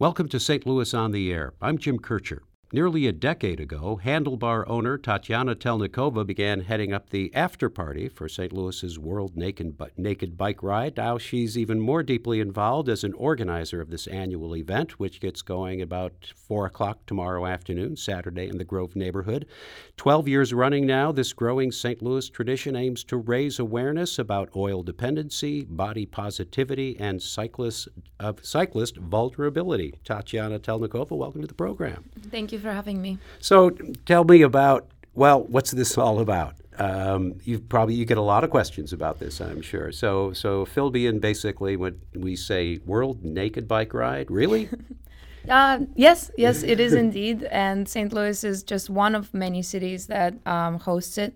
Welcome to St. Louis on the Air. I'm Jim Kirchherr. Nearly a decade ago, Handlebar owner Tatiana Telnikova began heading up the after party for St. Louis's World Naked, Naked Bike Ride. Now she's even more deeply involved as an organizer of this annual event, which gets going about 4 o'clock tomorrow afternoon, Saturday, in the Grove neighborhood. Twelve years running now, this growing St. Louis tradition aims to raise awareness about oil dependency, body positivity, and cyclist, uh, cyclist vulnerability. Tatiana Telnikova, welcome to the program. Thank you for having me. So tell me about, well, what's this all about? Um, you probably you get a lot of questions about this, I'm sure. So so in basically when we say World Naked Bike Ride. Really? uh, yes, yes, it is indeed. And St. Louis is just one of many cities that um, hosts it.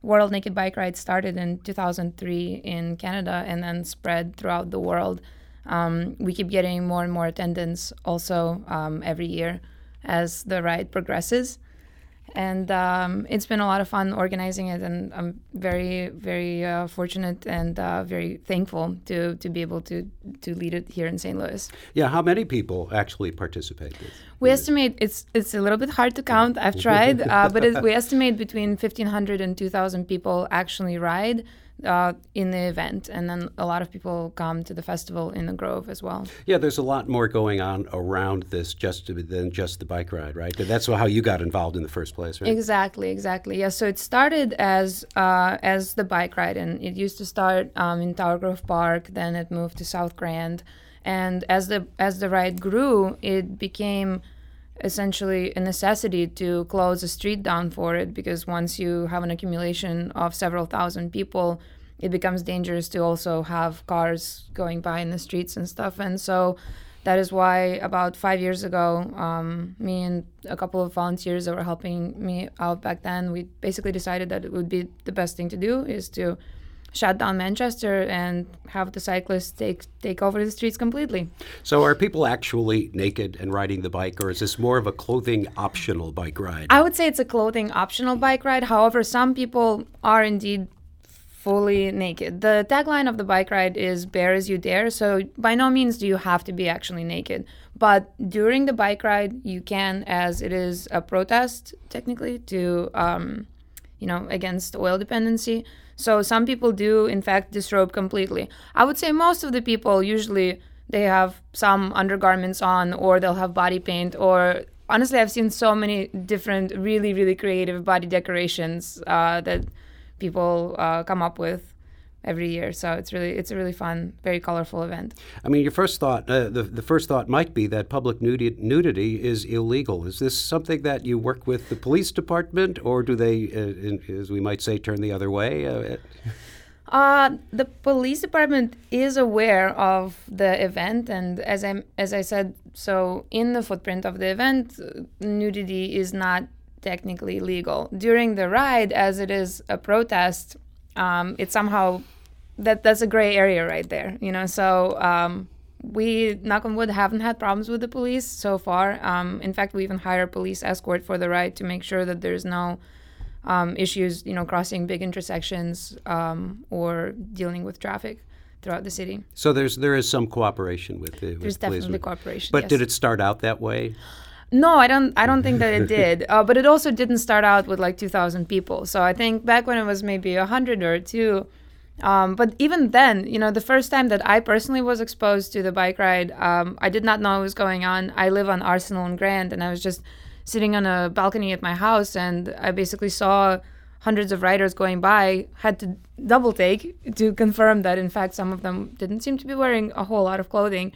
World Naked Bike Ride started in 2003 in Canada and then spread throughout the world. Um, we keep getting more and more attendance also um, every year as the ride progresses. And um, it's been a lot of fun organizing it, and I'm very, very uh, fortunate and uh, very thankful to to be able to to lead it here in St. Louis. Yeah, how many people actually participate? We estimate it's it's a little bit hard to count. I've tried, uh, but it, we estimate between 1,500 and 2,000 people actually ride uh, in the event, and then a lot of people come to the festival in the Grove as well. Yeah, there's a lot more going on around this just to, than just the bike ride, right? That's how you got involved in the first place, right? Exactly, exactly. Yeah, so it started as uh, as the bike ride, and it used to start um, in Tower Grove Park. Then it moved to South Grand, and as the as the ride grew, it became essentially a necessity to close a street down for it because once you have an accumulation of several thousand people, it becomes dangerous to also have cars going by in the streets and stuff. And so that is why about five years ago, um, me and a couple of volunteers that were helping me out back then, we basically decided that it would be the best thing to do is to shut down Manchester and have the cyclists take take over the streets completely. So, are people actually naked and riding the bike, or is this more of a clothing optional bike ride? I would say it's a clothing optional bike ride. However, some people are indeed fully naked. The tagline of the bike ride is "Bare as you dare," so by no means do you have to be actually naked. But during the bike ride, you can, as it is a protest technically to, um, you know, against oil dependency so some people do, in fact, disrobe completely. I would say most of the people usually they have some undergarments on, or they'll have body paint, or honestly, I've seen so many different, really, really creative body decorations uh, that people uh, come up with every year. So it's really it's a really fun, very colorful event. I mean, your first thought, uh, the the first thought might be that public nudity, nudity is illegal. Is this something that you work with the police department, or do they, uh, in, as we might say, turn the other way? Uh, uh, the police department is aware of the event, and as I as I said, so in the footprint of the event, nudity is not technically legal during the ride, as it is a protest um, it's somehow that that's a gray area right there, you know. So um, we, knock on wood, haven't had problems with the police so far. Um, in fact, we even hire a police escort for the ride to make sure that there's no um, issues, you know, crossing big intersections um, or dealing with traffic throughout the city. So there's there is some cooperation with the. With there's definitely cooperation. But yes. did it start out that way? No, I don't. I don't think that it did. Uh, but it also didn't start out with like 2,000 people. So I think back when it was maybe 100 or two. Um, but even then, you know, the first time that I personally was exposed to the bike ride, um, I did not know what was going on. I live on Arsenal and Grand, and I was just sitting on a balcony at my house, and I basically saw hundreds of riders going by. Had to double take to confirm that, in fact, some of them didn't seem to be wearing a whole lot of clothing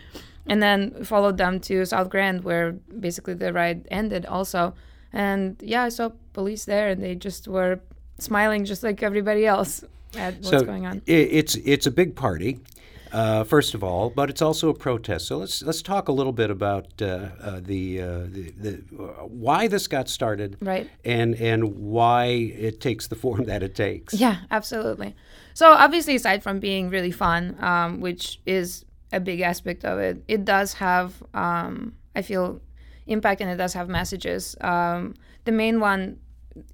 and then followed them to South Grand, where basically the ride ended also. And yeah, I saw police there, and they just were smiling just like everybody else at what's so going on. It's it's a big party. Uh, first of all, but it's also a protest. So let's let's talk a little bit about uh, uh, the, uh, the, the why this got started, right? And and why it takes the form that it takes. Yeah, absolutely. So obviously, aside from being really fun, um, which is a big aspect of it. It does have, um, I feel, impact and it does have messages. Um, the main one,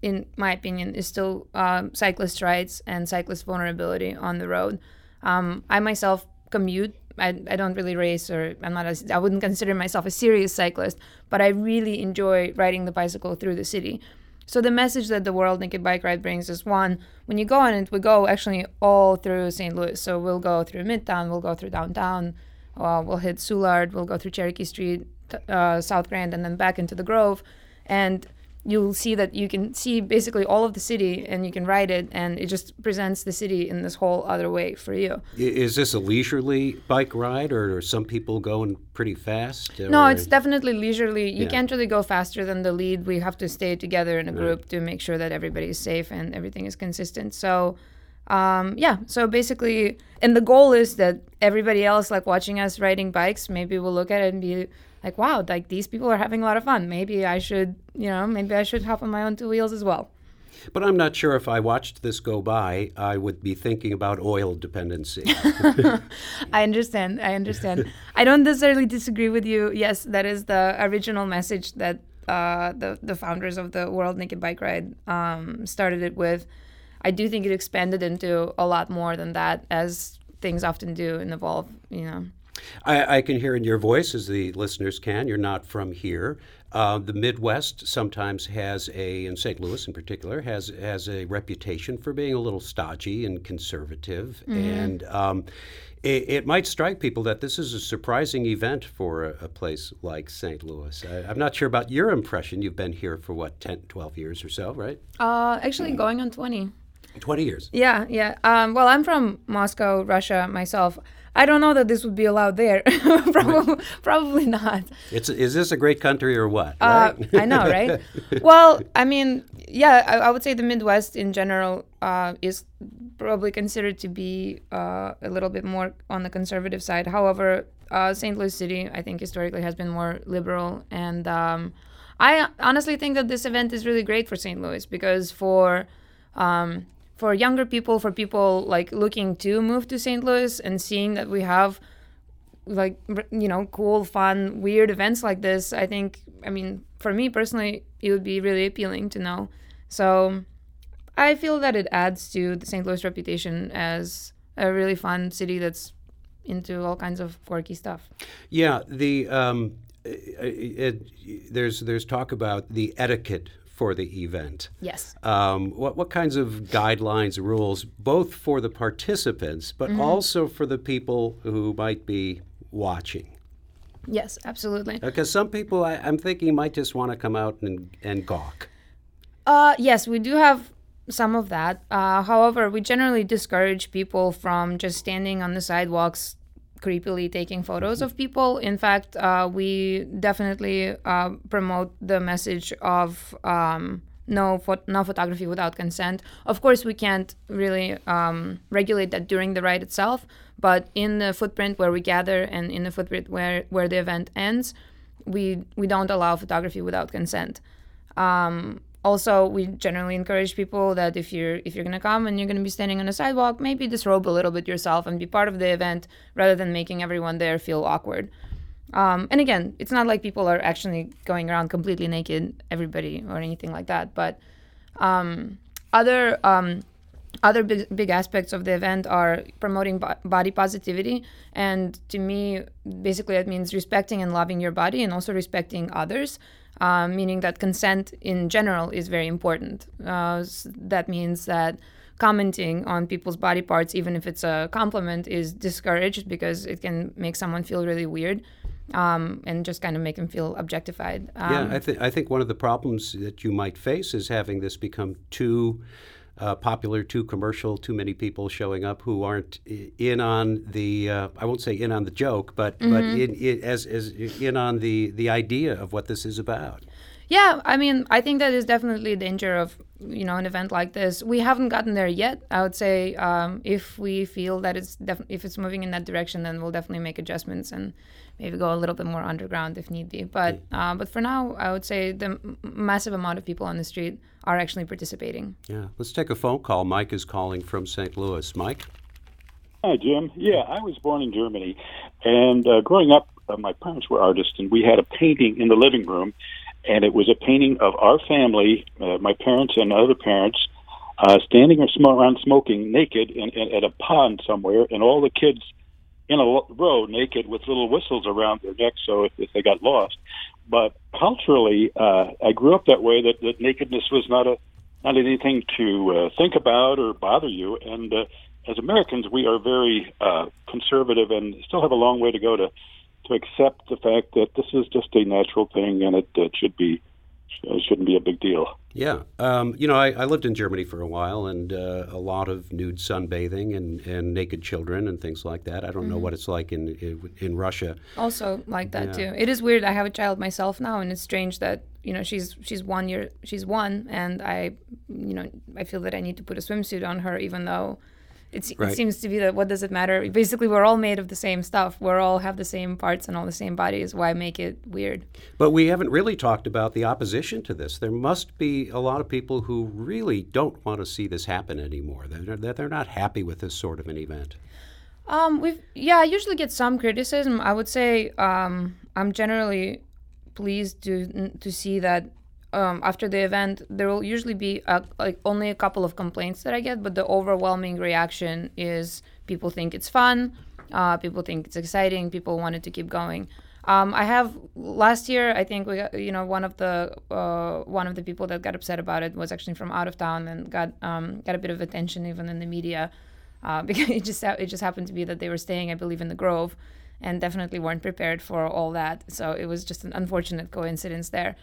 in my opinion, is still um, cyclist rights and cyclist vulnerability on the road. Um, I myself commute I, I don't really race or I'm not a, I wouldn't consider myself a serious cyclist, but I really enjoy riding the bicycle through the city. So the message that the World Naked Bike Ride brings is one, when you go on it, we go actually all through St. Louis. So we'll go through Midtown, we'll go through downtown, uh, we'll hit Soulard, we'll go through Cherokee Street, uh, South Grand, and then back into the Grove. And you'll see that you can see basically all of the city and you can ride it and it just presents the city in this whole other way for you is this a leisurely bike ride or are some people going pretty fast no it's definitely leisurely you yeah. can't really go faster than the lead we have to stay together in a group right. to make sure that everybody is safe and everything is consistent so um, yeah so basically and the goal is that everybody else like watching us riding bikes maybe will look at it and be like wow like these people are having a lot of fun. Maybe i should you know maybe i should hop on my own two wheels as well. But i'm not sure if i watched this go by i would be thinking about oil dependency. I understand i understand. I don't necessarily disagree with you. Yes that is the original message that uh, the, the founders of the world naked bike ride um, started it with. I do think it expanded into a lot more than that as things often do and evolve you know I, I, can hear in your voice, as the listeners can. You're not from here. Uh, the Midwest sometimes has a, in St. Louis in particular, has has a reputation for being a little stodgy and conservative, mm-hmm. and um, it, it, might strike people that this is a surprising event for a, a place like St. Louis. I, am not sure about your impression. You've been here for what 10, 12 years or so, right? Uh, actually, going on 20. 20 years. Yeah, yeah. Um, well, I'm from Moscow, Russia myself. I don't know that this would be allowed there. probably, right. probably not. It's is this a great country or what? Uh, I know, right? well, I mean, yeah, I, I, would say the Midwest in general uh, is probably considered to be uh, a little bit more on the conservative side. However, uh, St. Louis City, I think historically has been more liberal, and um, I honestly think that this event is really great for St. Louis because for um, for younger people, for people like looking to move to St. Louis and seeing that we have like you know cool, fun, weird events like this, I think I mean for me personally, it would be really appealing to know. So I feel that it adds to the St. Louis reputation as a really fun city that's into all kinds of quirky stuff. Yeah, the um, it, it, there's there's talk about the etiquette for the event. Yes. Um, what, what kinds of guidelines, rules, both for the participants, but mm-hmm. also for the people who might be watching? Yes, absolutely. Because some people, I, am thinking, might just want to come out and, and gawk. Uh, yes, we do have some of that. Uh, however, we generally discourage people from just standing on the sidewalks creepily taking photos of people. In fact, uh, we definitely uh, promote the message of um, no fo- no photography without consent. Of course, we can't really um, regulate that during the ride itself, but in the footprint where we gather and in the footprint where where the event ends, we we don't allow photography without consent. Um, also we generally encourage people that if you're if you're going to come and you're going to be standing on a sidewalk maybe disrobe a little bit yourself and be part of the event rather than making everyone there feel awkward. Um, and again it's not like people are actually going around completely naked everybody or anything like that but um, other um, other big, big aspects of the event are promoting bo- body positivity. And to me basically that means respecting and loving your body and also respecting others uh, meaning that consent in general is very important. Uh, that means that commenting on people's body parts, even if it's a compliment, is discouraged because it can make someone feel really weird. Um, and just kind of make them feel objectified. Um, yeah, I think I think one of the problems that you might face is having this become too uh, popular, too commercial, too many people showing up who aren't in on the uh, I won't say in on the joke, but mm-hmm. but in, in, as, as in on the the idea of what this is about. Yeah, I mean, I think that is definitely a danger of you know an event like this. We haven't gotten there yet. I would say um, if we feel that it's def- if it's moving in that direction, then we'll definitely make adjustments and maybe go a little bit more underground if need be. But uh, but for now, I would say the m- massive amount of people on the street are actually participating. Yeah, let's take a phone call. Mike is calling from St. Louis. Mike. Hi, Jim. Yeah, I was born in Germany, and uh, growing up, uh, my parents were artists, and we had a painting in the living room and it was a painting of our family, uh, my parents and other parents, uh, standing around smoking naked in, in, at a pond somewhere, and all the kids in a row naked with little whistles around their necks so if, if they got lost. But culturally, uh, I grew up that way that, that nakedness was not a not anything to uh, think about or bother you. And uh, as Americans, we are very uh, conservative and still have a long way to go to to accept the fact that this is just a natural thing and it, it should be it shouldn't be a big deal. Yeah. Um, you know, I, I, lived in Germany for a while and uh, a lot of nude sunbathing and, and naked children and things like that. I don't mm-hmm. know what it's like in, in, in Russia. Also like that yeah. too. It is weird. I have a child myself now and it's strange that, you know, she's she's one year she's one and I you know, I feel that I need to put a swimsuit on her even though it's, right. It seems to be that what does it matter? Basically, we're all made of the same stuff. We all have the same parts and all the same bodies. Why make it weird? But we haven't really talked about the opposition to this. There must be a lot of people who really don't want to see this happen anymore. That they're, not happy with this sort of an event. Um, we've yeah, I usually get some criticism. I would say um, I'm generally pleased to to see that um, after the event, there will usually be a, like only a couple of complaints that I get, but the overwhelming reaction is people think it's fun, uh, people think it's exciting, people wanted to keep going. Um, I have last year. I think we, got, you know, one of the uh, one of the people that got upset about it was actually from out of town and got um, got a bit of attention even in the media uh, because it just it just happened to be that they were staying, I believe, in the Grove, and definitely weren't prepared for all that. So it was just an unfortunate coincidence there.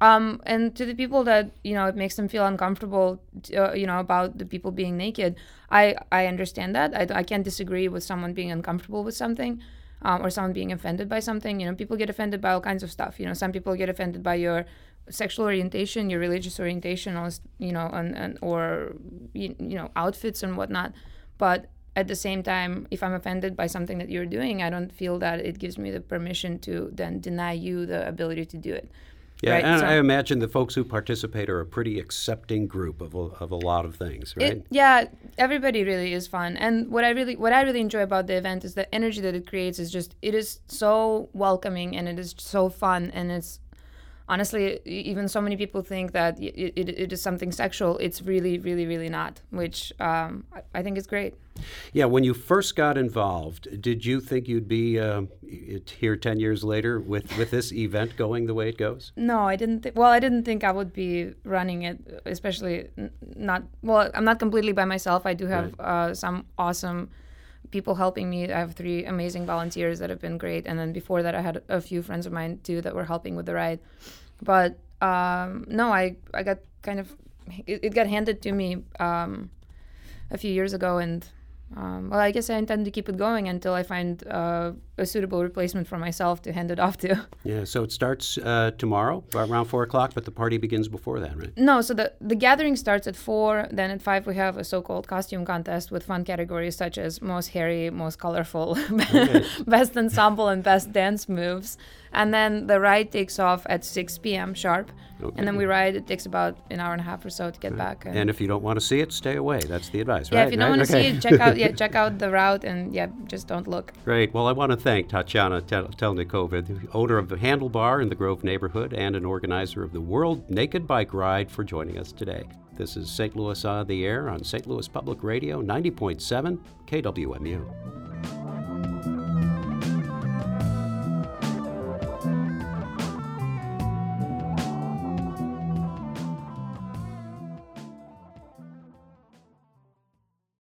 Um, and to the people that you know it makes them feel uncomfortable, uh, you know, about the people being naked, I I understand that. I, I can't disagree with someone being uncomfortable with something, um, or someone being offended by something. You know, people get offended by all kinds of stuff. You know, some people get offended by your sexual orientation, your religious orientation, or you know, and, and or you, you know outfits and whatnot. But at the same time, if I'm offended by something that you're doing, I don't feel that it gives me the permission to then deny you the ability to do it. Yeah, right? and so, I imagine the folks who participate are a pretty accepting group of a, of a lot of things, right? It, yeah, everybody really is fun, and what I really what I really enjoy about the event is the energy that it creates. Is just it is so welcoming and it is so fun and it's honestly, even so many people think that it, it, it is something sexual. It's really, really, really not, which um, I, I, think is great. Yeah, when you first got involved, did you think you'd be uh, here 10 years later with, with this event going the way it goes? No, I didn't. Th- well, I didn't think I would be running it, especially n- not. Well, I'm not completely by myself. I do have right. uh, some awesome people helping me. I have three amazing volunteers that have been great, and then before that, I had a few friends of mine too that were helping with the ride. But um, no, I I got kind of it, it got handed to me um, a few years ago, and um, well, I guess I intend to keep it going until I find uh, a suitable replacement for myself to hand it off to. Yeah, so it starts uh, tomorrow around four o'clock, but the party begins before that, right? No, so the the gathering starts at four. Then at five we have a so-called costume contest with fun categories such as most hairy, most colorful, okay. best ensemble, and best dance moves. And then the ride takes off at 6 p.m. sharp. Okay. And then we ride. It takes about an hour and a half or so to get right. back. And, and, if you don't want to see it, stay away. That's the advice, yeah, right? if you don't right? want to okay. see it, check out yeah, check out the route and yeah, just don't look. Great. Well, I want to thank Tatiana Telnikova, the owner of the Handlebar in the Grove neighborhood and an organizer of the World Naked Bike Ride, for joining us today. This is St. Louis on the Air on St. Louis Public Radio, 90.7 KWMU.